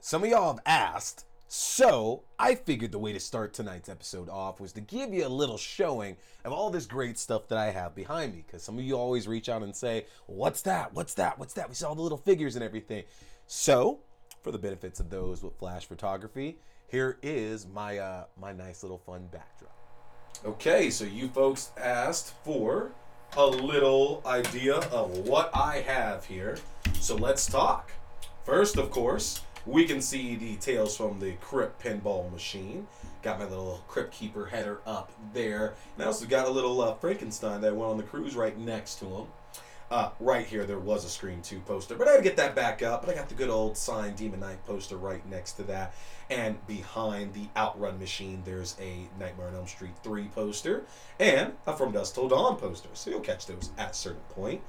some of y'all have asked, so I figured the way to start tonight's episode off was to give you a little showing of all this great stuff that I have behind me. Because some of you always reach out and say, What's that? What's that? What's that? We saw the little figures and everything. So, for the benefits of those with flash photography, here is my uh, my nice little fun backdrop. Okay, so you folks asked for a little idea of what I have here. So let's talk. First, of course, we can see the Tales from the Crypt pinball machine. Got my little Crypt Keeper header up there. And I also got a little uh, Frankenstein that went on the cruise right next to him. Uh, right here, there was a Scream 2 poster, but I had to get that back up. But I got the good old signed Demon Knight poster right next to that. And behind the Outrun machine, there's a Nightmare on Elm Street 3 poster and a From Dusk Till Dawn poster. So you'll catch those at a certain point.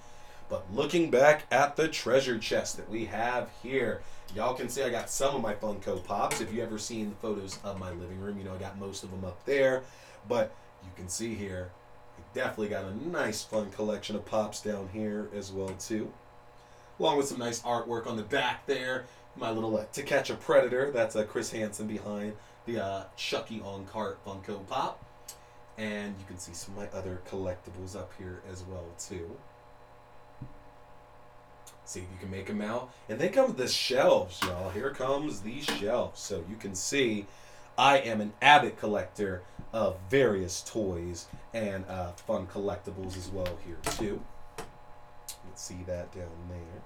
But looking back at the treasure chest that we have here, y'all can see I got some of my Funko Pops. If you ever seen the photos of my living room, you know I got most of them up there. But you can see here, I definitely got a nice fun collection of Pops down here as well too. Along with some nice artwork on the back there. My little uh, To Catch a Predator, that's uh, Chris Hansen behind the uh, Chucky on cart Funko Pop. And you can see some of my other collectibles up here as well too. See if you can make them out. And they come the shelves, y'all. Here comes the shelves. So you can see I am an avid collector of various toys and uh, fun collectibles as well here too. Let's see that down there.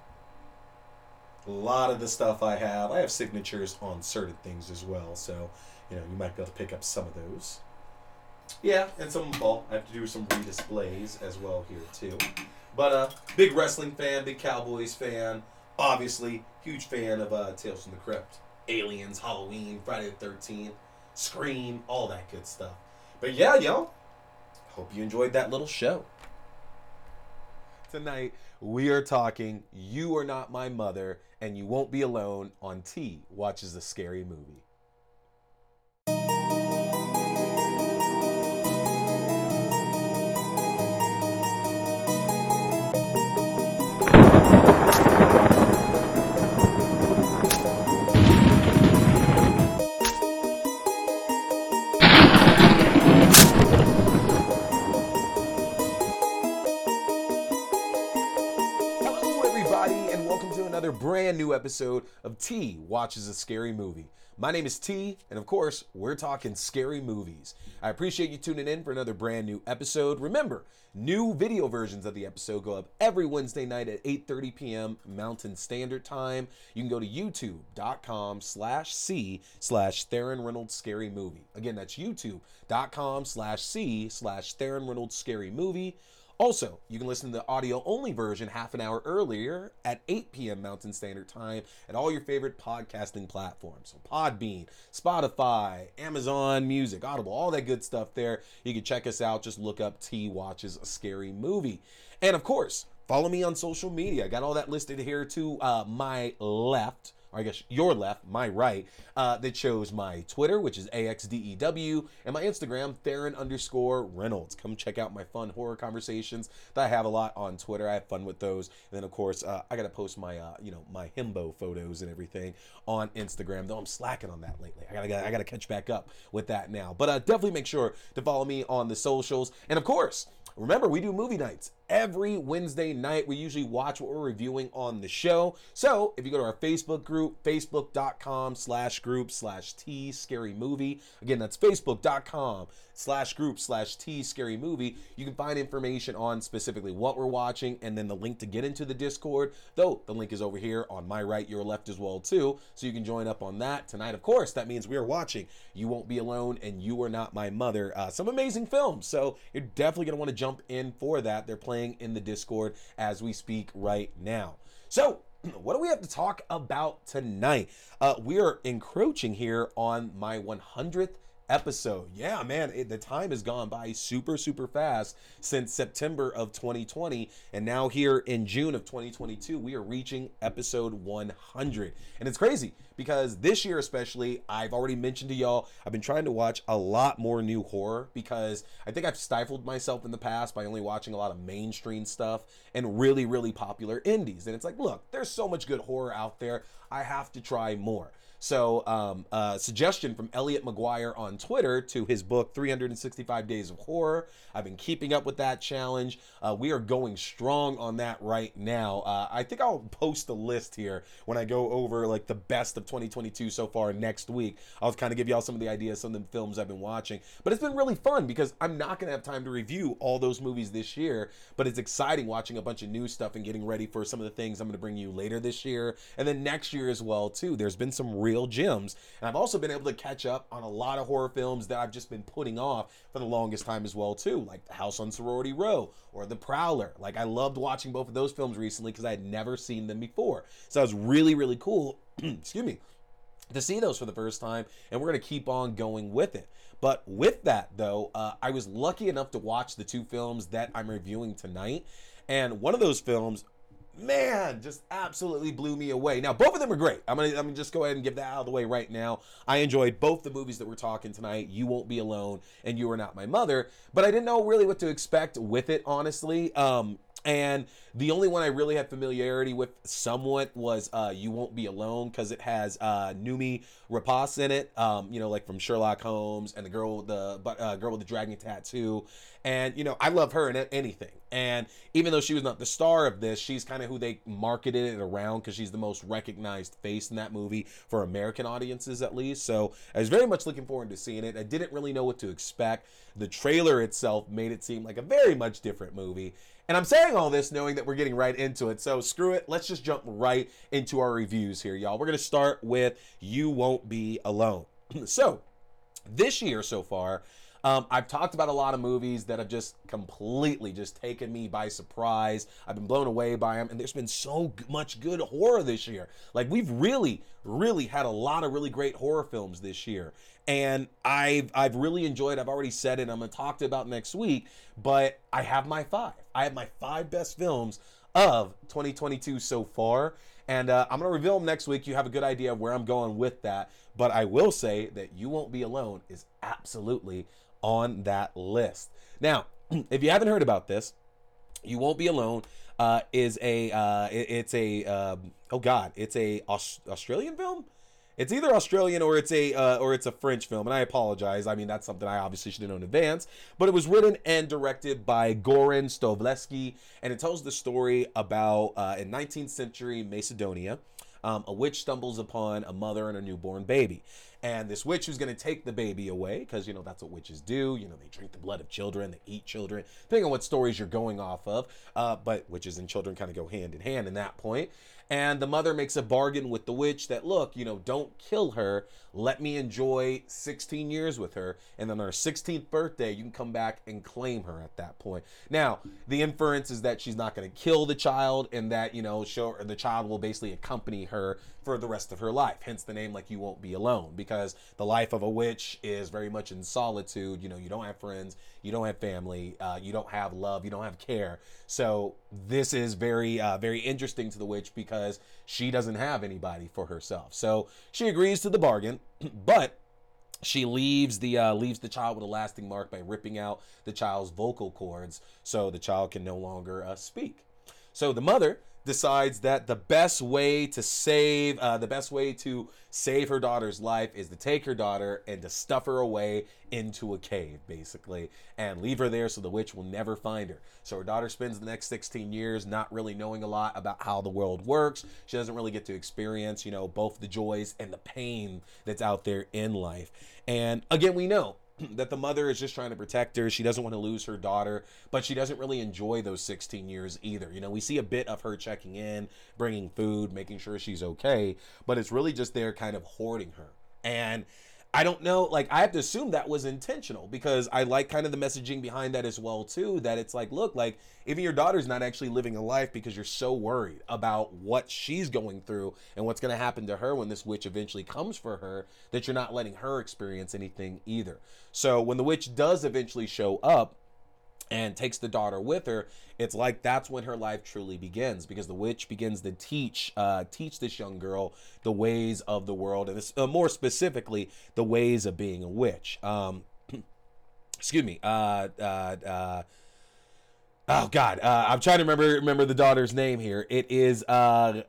A lot of the stuff I have, I have signatures on certain things as well. So, you know, you might be able to pick up some of those. Yeah, and some well, I have to do some redisplays as well here too. But uh, big wrestling fan, big Cowboys fan. Obviously, huge fan of uh, Tales from the Crypt, Aliens, Halloween, Friday the Thirteenth, Scream, all that good stuff. But yeah, yo, hope you enjoyed that little show. Tonight we are talking "You Are Not My Mother" and "You Won't Be Alone" on T watches a scary movie. Brand new episode of T Watches a Scary Movie. My name is T, and of course, we're talking scary movies. I appreciate you tuning in for another brand new episode. Remember, new video versions of the episode go up every Wednesday night at 8:30 p.m. Mountain Standard Time. You can go to youtube.com slash C slash Theron Reynolds Scary Movie. Again, that's youtube.com slash C slash Theron Reynolds Scary Movie. Also, you can listen to the audio only version half an hour earlier at 8 p.m. Mountain Standard Time at all your favorite podcasting platforms. So Podbean, Spotify, Amazon Music, Audible, all that good stuff there. You can check us out. Just look up T Watches a Scary Movie. And of course, follow me on social media. I got all that listed here to uh, my left or I guess your left, my right, uh, that shows my Twitter, which is AXDEW, and my Instagram, Theron underscore Reynolds. Come check out my fun horror conversations that I have a lot on Twitter. I have fun with those. And then, of course, uh, I got to post my, uh, you know, my himbo photos and everything on Instagram, though I'm slacking on that lately. I got to I gotta catch back up with that now. But uh, definitely make sure to follow me on the socials. And, of course, Remember, we do movie nights every Wednesday night. We usually watch what we're reviewing on the show. So if you go to our Facebook group, facebook.com slash group slash T scary movie. Again, that's facebook.com slash group slash T scary movie. You can find information on specifically what we're watching and then the link to get into the Discord. Though the link is over here on my right, your left as well too. So you can join up on that tonight. Of course, that means we are watching You Won't Be Alone and You Are Not My Mother. Uh, some amazing films. So you're definitely going to want to jump in for that. They're playing in the Discord as we speak right now. So, what do we have to talk about tonight? Uh, we are encroaching here on my 100th episode. Yeah, man, it, the time has gone by super, super fast since September of 2020. And now, here in June of 2022, we are reaching episode 100. And it's crazy because this year, especially, I've already mentioned to y'all, I've been trying to watch a lot more new horror because I think I've stifled myself in the past by only watching a lot of mainstream stuff and really, really popular indies. And it's like, look, there's so much good horror out there. I have to try more. So, um, uh, suggestion from Elliot McGuire on Twitter to his book 365 Days of Horror. I've been keeping up with that challenge. Uh, we are going strong on that right now. Uh, I think I'll post a list here when I go over like the best of 2022 so far next week. I'll kind of give y'all some of the ideas, some of the films I've been watching. But it's been really fun because I'm not going to have time to review all those movies this year. But it's exciting watching a bunch of new stuff and getting ready for some of the things I'm going to bring you later this year and then next year as well too. There's been some real real gems. And I've also been able to catch up on a lot of horror films that I've just been putting off for the longest time as well too, like The House on Sorority Row or The Prowler. Like I loved watching both of those films recently because I had never seen them before. So that was really really cool. excuse me to see those for the first time, and we're going to keep on going with it. But with that, though, uh, I was lucky enough to watch the two films that I'm reviewing tonight. And one of those films man, just absolutely blew me away. Now, both of them are great. I'm gonna, I'm gonna just go ahead and give that out of the way right now. I enjoyed both the movies that we're talking tonight. You won't be alone, and you are not my mother. But I didn't know really what to expect with it, honestly. Um, and the only one I really had familiarity with somewhat was uh, You Won't Be Alone because it has uh, Noomi Rapace in it, um, you know, like from Sherlock Holmes and the girl with the uh, girl with the dragon tattoo. And, you know, I love her in anything. And even though she was not the star of this, she's kind of who they marketed it around because she's the most recognized face in that movie for American audiences, at least. So I was very much looking forward to seeing it. I didn't really know what to expect. The trailer itself made it seem like a very much different movie. And I'm saying all this knowing that we're getting right into it. So screw it. Let's just jump right into our reviews here, y'all. We're going to start with You Won't Be Alone. so, this year so far, um, I've talked about a lot of movies that have just completely just taken me by surprise. I've been blown away by them, and there's been so much good horror this year. Like we've really, really had a lot of really great horror films this year, and I've I've really enjoyed. I've already said it. I'm gonna talk about next week, but I have my five. I have my five best films of 2022 so far. And uh, I'm going to reveal them next week. You have a good idea of where I'm going with that. But I will say that You Won't Be Alone is absolutely on that list. Now, if you haven't heard about this, You Won't Be Alone uh, is a, uh, it, it's a, um, oh God, it's a Aus- Australian film? It's either Australian or it's a uh, or it's a French film, and I apologize. I mean that's something I obviously should have known in advance. But it was written and directed by Goran Stolevski, and it tells the story about uh, in 19th century Macedonia, um, a witch stumbles upon a mother and a newborn baby, and this witch who's going to take the baby away because you know that's what witches do. You know they drink the blood of children, they eat children, depending on what stories you're going off of. Uh, but witches and children kind of go hand in hand in that point. And the mother makes a bargain with the witch that, look, you know, don't kill her. Let me enjoy 16 years with her. And then on her 16th birthday, you can come back and claim her at that point. Now, the inference is that she's not going to kill the child and that, you know, show the child will basically accompany her for the rest of her life. Hence the name, like, you won't be alone because the life of a witch is very much in solitude. You know, you don't have friends, you don't have family, uh, you don't have love, you don't have care. So this is very, uh, very interesting to the witch because she doesn't have anybody for herself. So she agrees to the bargain, but she leaves the uh, leaves the child with a lasting mark by ripping out the child's vocal cords so the child can no longer uh, speak. So the mother decides that the best way to save uh, the best way to save her daughter's life is to take her daughter and to stuff her away into a cave basically and leave her there so the witch will never find her. So her daughter spends the next 16 years not really knowing a lot about how the world works. She doesn't really get to experience you know both the joys and the pain that's out there in life. And again we know that the mother is just trying to protect her. She doesn't want to lose her daughter, but she doesn't really enjoy those 16 years either. You know, we see a bit of her checking in, bringing food, making sure she's okay, but it's really just there kind of hoarding her. And I don't know, like I have to assume that was intentional because I like kind of the messaging behind that as well too. That it's like, look, like even your daughter's not actually living a life because you're so worried about what she's going through and what's going to happen to her when this witch eventually comes for her that you're not letting her experience anything either. So when the witch does eventually show up, and takes the daughter with her it's like that's when her life truly begins because the witch begins to teach uh, teach this young girl the ways of the world and this, uh, more specifically the ways of being a witch um, excuse me uh, uh, uh Oh God, uh, I'm trying to remember remember the daughter's name here. It is Navina.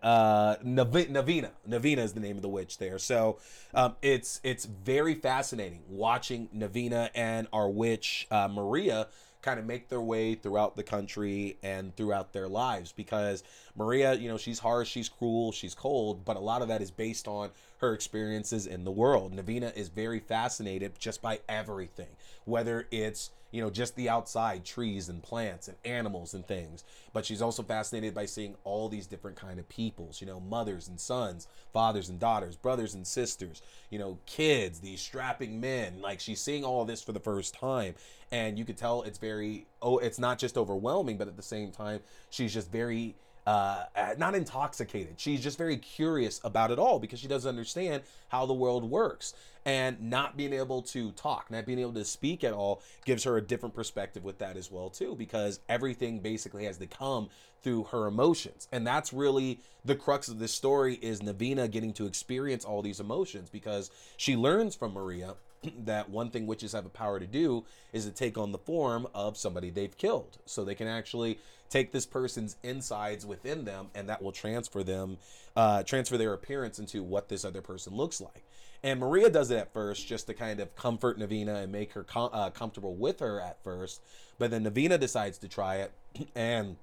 Navina is the name of the witch there. So um, it's it's very fascinating watching Navina and our witch Maria kind of make their way throughout the country and throughout their lives because Maria, you know, she's harsh, she's cruel, she's cold, but a lot of that is based on her experiences in the world. Navina is very fascinated just by everything, whether it's you know just the outside trees and plants and animals and things. But she's also fascinated by seeing all these different kind of peoples you know mothers and sons fathers and daughters brothers and sisters you know kids these strapping men. Like she's seeing all this for the first time. And you could tell it's very oh it's not just overwhelming but at the same time she's just very uh, not intoxicated. She's just very curious about it all because she doesn't understand how the world works. And not being able to talk, not being able to speak at all, gives her a different perspective with that as well too. Because everything basically has to come through her emotions, and that's really the crux of this story: is Navina getting to experience all these emotions because she learns from Maria that one thing witches have a power to do is to take on the form of somebody they've killed. So they can actually take this person's insides within them and that will transfer them, uh, transfer their appearance into what this other person looks like. And Maria does it at first just to kind of comfort Navina and make her com- uh, comfortable with her at first. But then Navina decides to try it and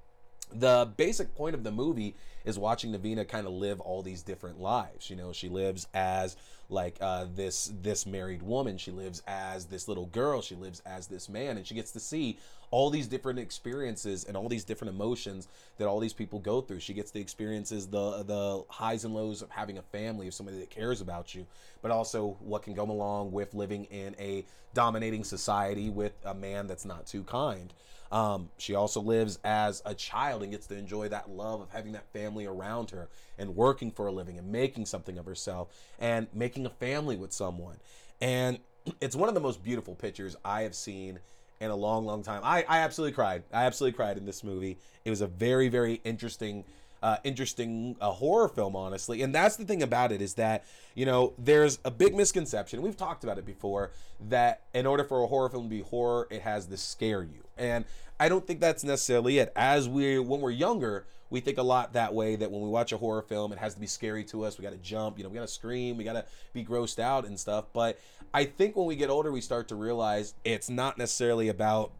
the basic point of the movie is watching Navina kind of live all these different lives. You know, she lives as like uh, this this married woman. She lives as this little girl. She lives as this man, and she gets to see all these different experiences and all these different emotions that all these people go through. She gets the experiences, the the highs and lows of having a family, of somebody that cares about you, but also what can go along with living in a dominating society with a man that's not too kind. Um, she also lives as a child and gets to enjoy that love of having that family around her and working for a living and making something of herself and making a family with someone. And it's one of the most beautiful pictures I have seen in a long, long time. I, I absolutely cried. I absolutely cried in this movie. It was a very, very interesting uh, interesting uh, horror film, honestly. And that's the thing about it is that, you know, there's a big misconception. We've talked about it before that in order for a horror film to be horror, it has to scare you. And I don't think that's necessarily it. As we, when we're younger, we think a lot that way that when we watch a horror film, it has to be scary to us. We got to jump, you know, we got to scream, we got to be grossed out and stuff. But I think when we get older, we start to realize it's not necessarily about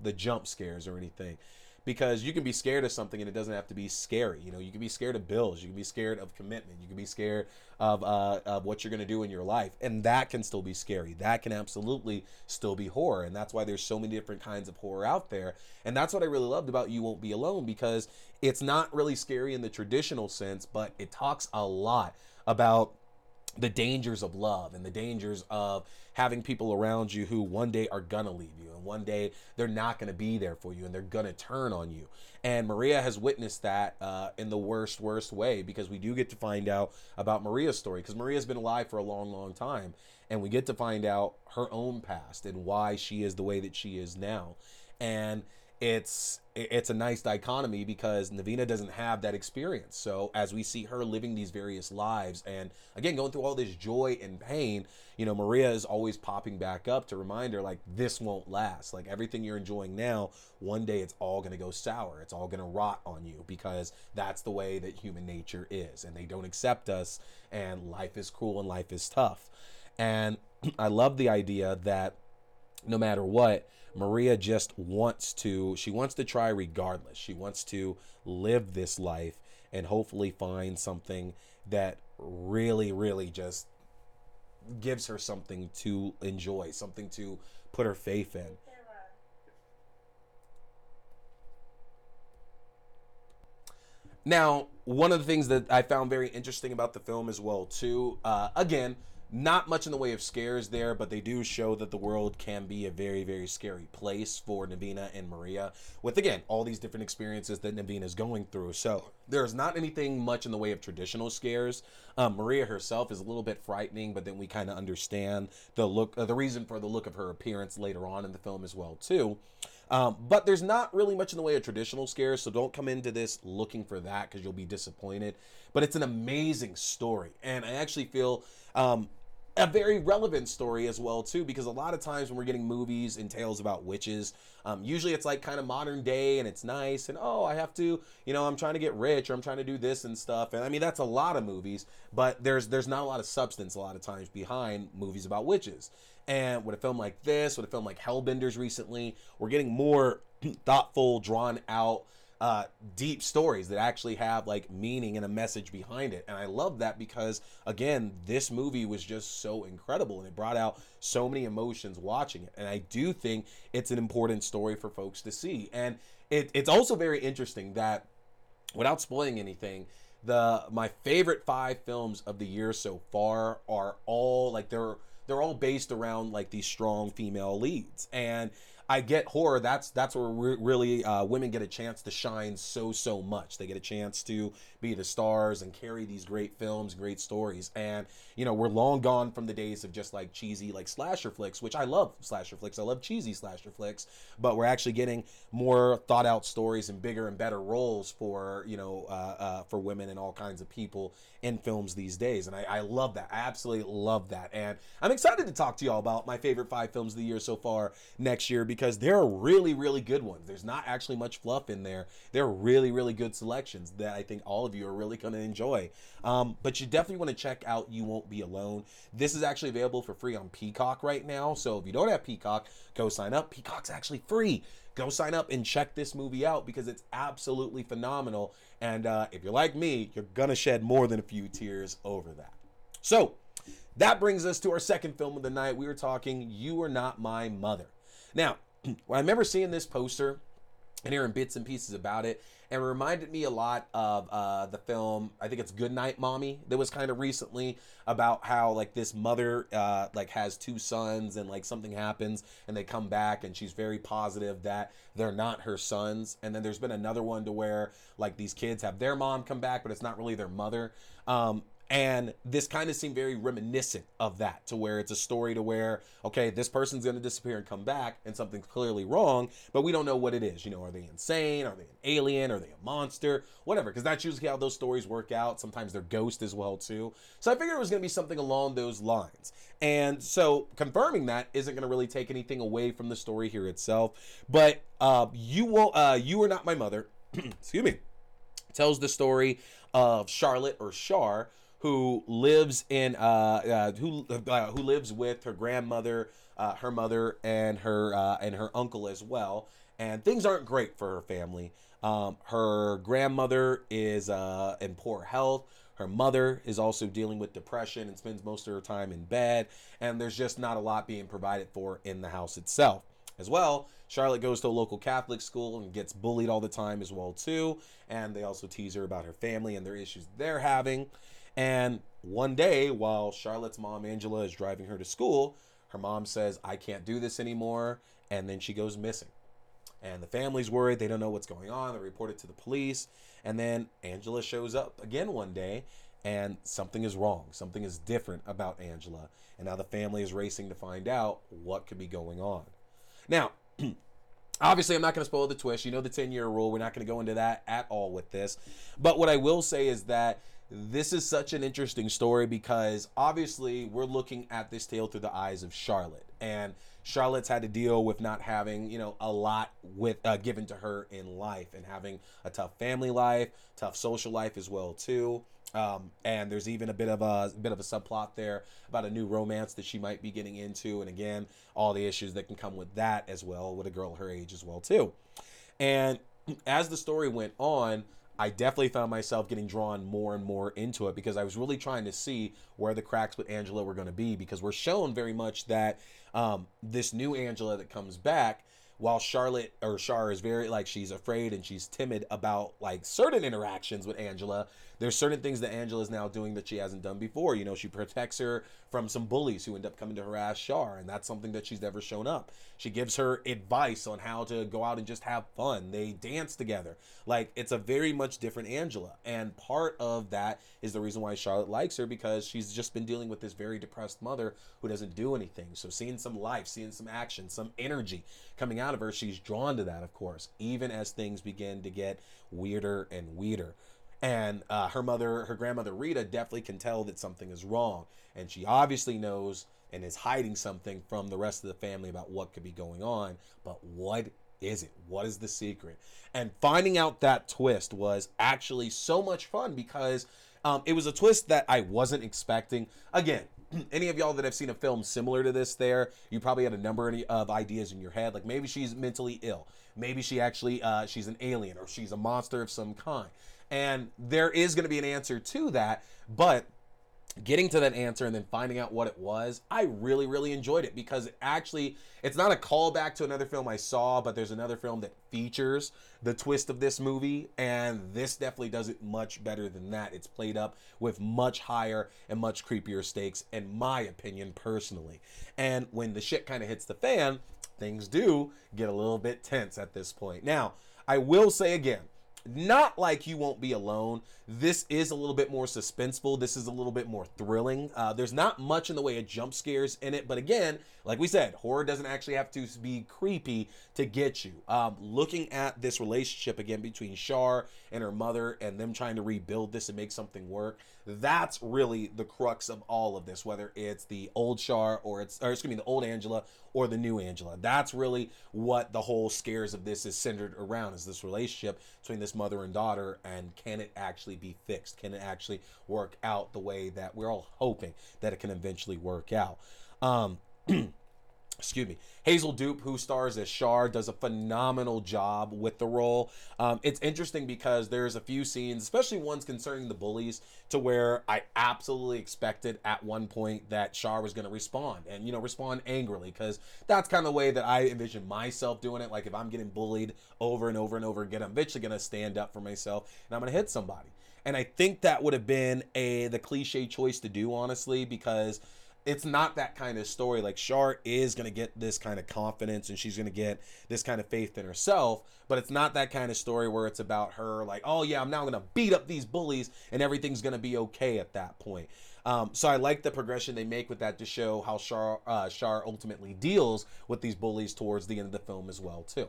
the jump scares or anything because you can be scared of something and it doesn't have to be scary. You know, you can be scared of bills, you can be scared of commitment, you can be scared of uh, of what you're going to do in your life, and that can still be scary. That can absolutely still be horror, and that's why there's so many different kinds of horror out there. And that's what I really loved about You Won't Be Alone because it's not really scary in the traditional sense, but it talks a lot about the dangers of love and the dangers of having people around you who one day are gonna leave you and one day they're not gonna be there for you and they're gonna turn on you. And maria has witnessed that uh, in the worst worst way because we do get to find out about maria's story because maria's been alive for a long long time and we get to find out her own past and why she is the way that she is now. And it's it's a nice dichotomy because Navina doesn't have that experience. So as we see her living these various lives and again going through all this joy and pain, you know, Maria is always popping back up to remind her like this won't last. Like everything you're enjoying now, one day it's all going to go sour. It's all going to rot on you because that's the way that human nature is and they don't accept us and life is cruel and life is tough. And I love the idea that no matter what, Maria just wants to, she wants to try regardless. She wants to live this life and hopefully find something that really, really just gives her something to enjoy, something to put her faith in. Now, one of the things that I found very interesting about the film as well, too, uh, again, not much in the way of scares there, but they do show that the world can be a very, very scary place for Navina and Maria, with again all these different experiences that Navina is going through. So there's not anything much in the way of traditional scares. Um, Maria herself is a little bit frightening, but then we kind of understand the look, uh, the reason for the look of her appearance later on in the film as well too. Um, but there's not really much in the way of traditional scares, so don't come into this looking for that because you'll be disappointed. But it's an amazing story, and I actually feel um, a very relevant story as well too because a lot of times when we're getting movies and tales about witches um, usually it's like kind of modern day and it's nice and oh i have to you know i'm trying to get rich or i'm trying to do this and stuff. And i mean that's a lot of movies but there's there's not a lot of substance a lot of times behind movies about witches. And with a film like this with a film like hellbenders recently we're getting more thoughtful drawn out uh, deep stories that actually have like meaning and a message behind it. And I love that because, again, this movie was just so incredible and it brought out so many emotions watching it. And I do think it's an important story for folks to see. And it, it's also very interesting that, without spoiling anything, the my favorite five films of the year so far are all like they're they're all based around like these strong female leads and I get horror. That's that's where re- really uh, women get a chance to shine so so much. They get a chance to be the stars and carry these great films, great stories. And you know, we're long gone from the days of just like cheesy like slasher flicks, which I love slasher flicks. I love cheesy slasher flicks, but we're actually getting more thought out stories and bigger and better roles for you know uh, uh, for women and all kinds of people in films these days. And I, I love that. I absolutely love that. And I'm excited to talk to y'all about my favorite five films of the year so far next year because there are really really good ones. There's not actually much fluff in there. Are really really good selections that I think all of of you are really going to enjoy. Um, but you definitely want to check out You Won't Be Alone. This is actually available for free on Peacock right now. So if you don't have Peacock, go sign up. Peacock's actually free. Go sign up and check this movie out because it's absolutely phenomenal. And uh, if you're like me, you're going to shed more than a few tears over that. So that brings us to our second film of the night. We were talking You Are Not My Mother. Now, when I remember seeing this poster and hearing bits and pieces about it, and reminded me a lot of uh, the film i think it's good night mommy that was kind of recently about how like this mother uh, like has two sons and like something happens and they come back and she's very positive that they're not her sons. And then there's been another one to where like these kids have their mom come back but it's not really their mother. Um, and this kind of seemed very reminiscent of that, to where it's a story to where, okay, this person's to disappear and come back, and something's clearly wrong, but we don't know what it is. You know, are they insane? Are they an alien? Are they a monster? Whatever, because that's usually how those stories work out. Sometimes they're ghost as well, too. So I figured it was to be something along those lines. And so confirming that isn't to really take anything away from the story here itself. But uh, you won't, uh, you are not my mother. excuse me. Tells the story of Charlotte or Char who lives in uh, uh who uh, who lives with her grandmother, uh, her mother, and her uh, and her uncle as well. And things aren't great for her family. Um, her grandmother is uh, in poor health. Her mother is also dealing with depression and spends most of her time in bed. And there's just not a lot being provided for in the house itself. As well, Charlotte goes to a local Catholic school and gets bullied all the time as well too. And they also tease her about her family and their issues they're having. And one day, while Charlotte's mom, Angela, is driving her to school, her mom says, I can't do this anymore. And then she goes missing. And the family's worried. They don't know what's going on. They report it to the police. And then Angela shows up again one day and something is wrong. Something is different about Angela. And now the family is racing to find out what could be going on. Now, Obviously, I'm not going to spoil the twist. You know the 10 year rule. We're not going to go into that at all with this. But what I will say is that this is such an interesting story because obviously we're looking at this tale through the eyes of Charlotte and Charlotte's had to deal with not having, you know, a lot with uh, given to her in life and having a tough family life, tough social life as well too. Um, and there's even a bit of a, a bit of a subplot there about a new romance that she might be getting into, and again, all the issues that can come with that as well with a girl her age as well too. And as the story went on, I definitely found myself getting drawn more and more into it because I was really trying to see where the cracks with Angela were going to be because we're shown very much that um, this new Angela that comes back while Charlotte or Char is very like she's afraid and she's timid about like certain interactions with Angela, there's certain things that Angela is now doing that she hasn't done before. You know, she protects her from some bullies who end up coming to harass Char, and that's something that she's never shown up. She gives her advice on how to go out and just have fun. They dance together. Like it's a very much different Angela, and part of that is the reason why Charlotte likes her because she's just been dealing with this very depressed mother who doesn't do anything. So seeing some life, seeing some action, some energy coming out of her, she's drawn to that, of course, even as things begin to get weirder and weirder. And uh, her mother, her grandmother Rita, definitely can tell that something is wrong. And she obviously knows and is hiding something from the rest of the family about what could be going on. But what is it? What is the secret? And finding out that twist was actually so much fun because um, it was a twist that I wasn't expecting. Again, any of y'all that have seen a film similar to this there you probably had a number of ideas in your head like maybe she's mentally ill maybe she actually uh, she's an alien or she's a monster of some kind and there is going to be an answer to that but getting to that answer and then finding out what it was i really really enjoyed it because it actually it's not a callback to another film i saw but there's another film that features the twist of this movie and this definitely does it much better than that. It's played up with much higher and much creepier stakes in my opinion personally. And when the shit kind of hits the fan things do get a little bit tense at this point. Now i will say again not like you won't be alone. This is a little bit more suspenseful. This is a little bit more thrilling. Uh, there's not much in the way of jump scares in it, but again, like we said, horror doesn't actually have to be creepy to get you. Um, looking at this relationship again between Shar and her mother and them trying to rebuild this and make something work, that's really the crux of all of this, whether it's the old Shar or it's, or excuse me, the old Angela or the new Angela. That's really what the whole scares of this is centered around is this relationship between this mother and daughter and can it actually be fixed? Can it actually work out the way that we're all hoping that it can eventually work out? Um, excuse me, Hazel Doupe who stars as Shar, does a phenomenal job with the role. Um, it's interesting because there's a few scenes, especially ones concerning the bullies, to where I absolutely expected at one point that Shar was going to respond and, you know, respond angrily because that's kind of the way that I envision myself doing it. Like if I'm getting bullied over and over and over again, I'm eventually going to stand up for myself and I'm going to hit somebody. And I think that would have been a the cliche choice to do, honestly, because it's not that kind of story. Like Shar is going to get this kind of confidence and she's going to get this kind of faith in herself, but it's not that kind of story where it's about her like, oh yeah, I'm now going to beat up these bullies and everything's going to be okay at that point. Um, so I like the progression they make with that to show how Shar, uh, Shar ultimately deals with these bullies towards the end of the film as well too.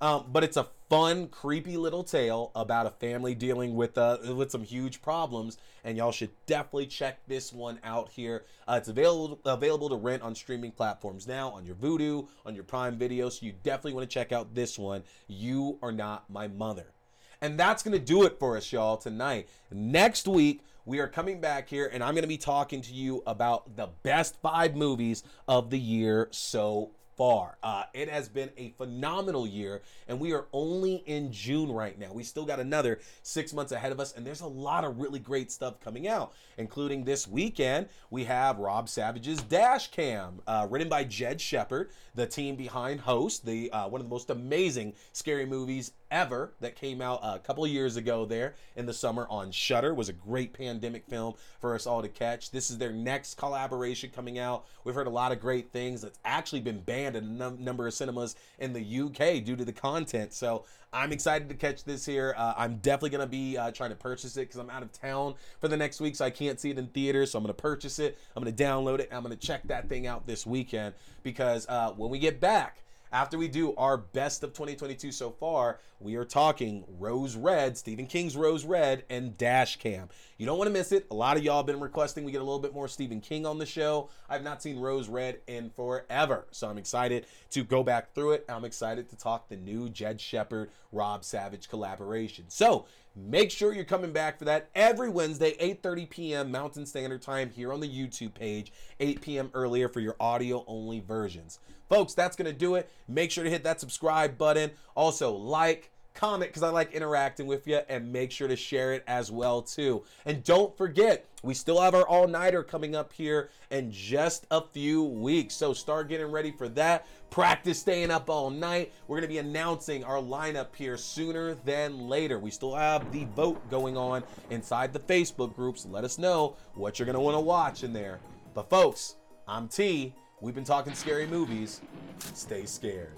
Um, but it's a fun, creepy little tale about a family dealing with uh, with some huge problems, and y'all should definitely check this one out here. Uh, it's available available to rent on streaming platforms now, on your Vudu, on your Prime Video. So you definitely want to check out this one. You are not my mother. And that's going to do it for us, y'all, tonight. Next week, we are coming back here and I'm going to be talking to you about the best five movies of the year so far. Uh, it has been a phenomenal year, and we are only in June right now. We still got another six months ahead of us, and there's a lot of really great stuff coming out, including this weekend. We have Rob Savage's Dash Cam, uh, written by Jed Shepherd, the team behind Host, the uh, one of the most amazing scary movies ever that came out a couple years ago there in the summer on Shudder was a great pandemic film for us all to catch. This is their next collaboration coming out. We've heard a lot of great things. It's actually been banned in a num- number of cinemas in the UK due to the content. So I'm excited to catch this here. Uh, I'm definitely going to be uh, trying to purchase it because I'm out of town for the next week, so I can't see it in theaters. So I'm going to purchase it. I'm going to download it. I'm going to check that thing out this weekend because uh, when we get back, after we do our best of 2022 so far, we are talking Rose Red, Stephen King's Rose Red, and Dash Cam. You don't want to miss it. A lot of y'all have been requesting we get a little bit more Stephen King on the show. I've not seen Rose Red in forever, so I'm excited to go back through it. I'm excited to talk the new Jed Shepherd Rob Savage collaboration. So make sure you're coming back for that every Wednesday, 8:30 p.m. Mountain Standard Time here on the YouTube page, 8 p.m. earlier for your audio only versions. Folks, that's going to do it. Make sure to hit that subscribe button. Also, like, comment because I like interacting with you and make sure to share it as well too. And don't forget, we still have our all-nighter coming up here in just a few weeks. So start getting ready for that. Practice staying up all night. We're going to be announcing our lineup here sooner than later. We still have the vote going on inside the Facebook groups. Let us know what you're going to want to watch in there. But folks, I'm T. We've been talking scary movies. Stay scared.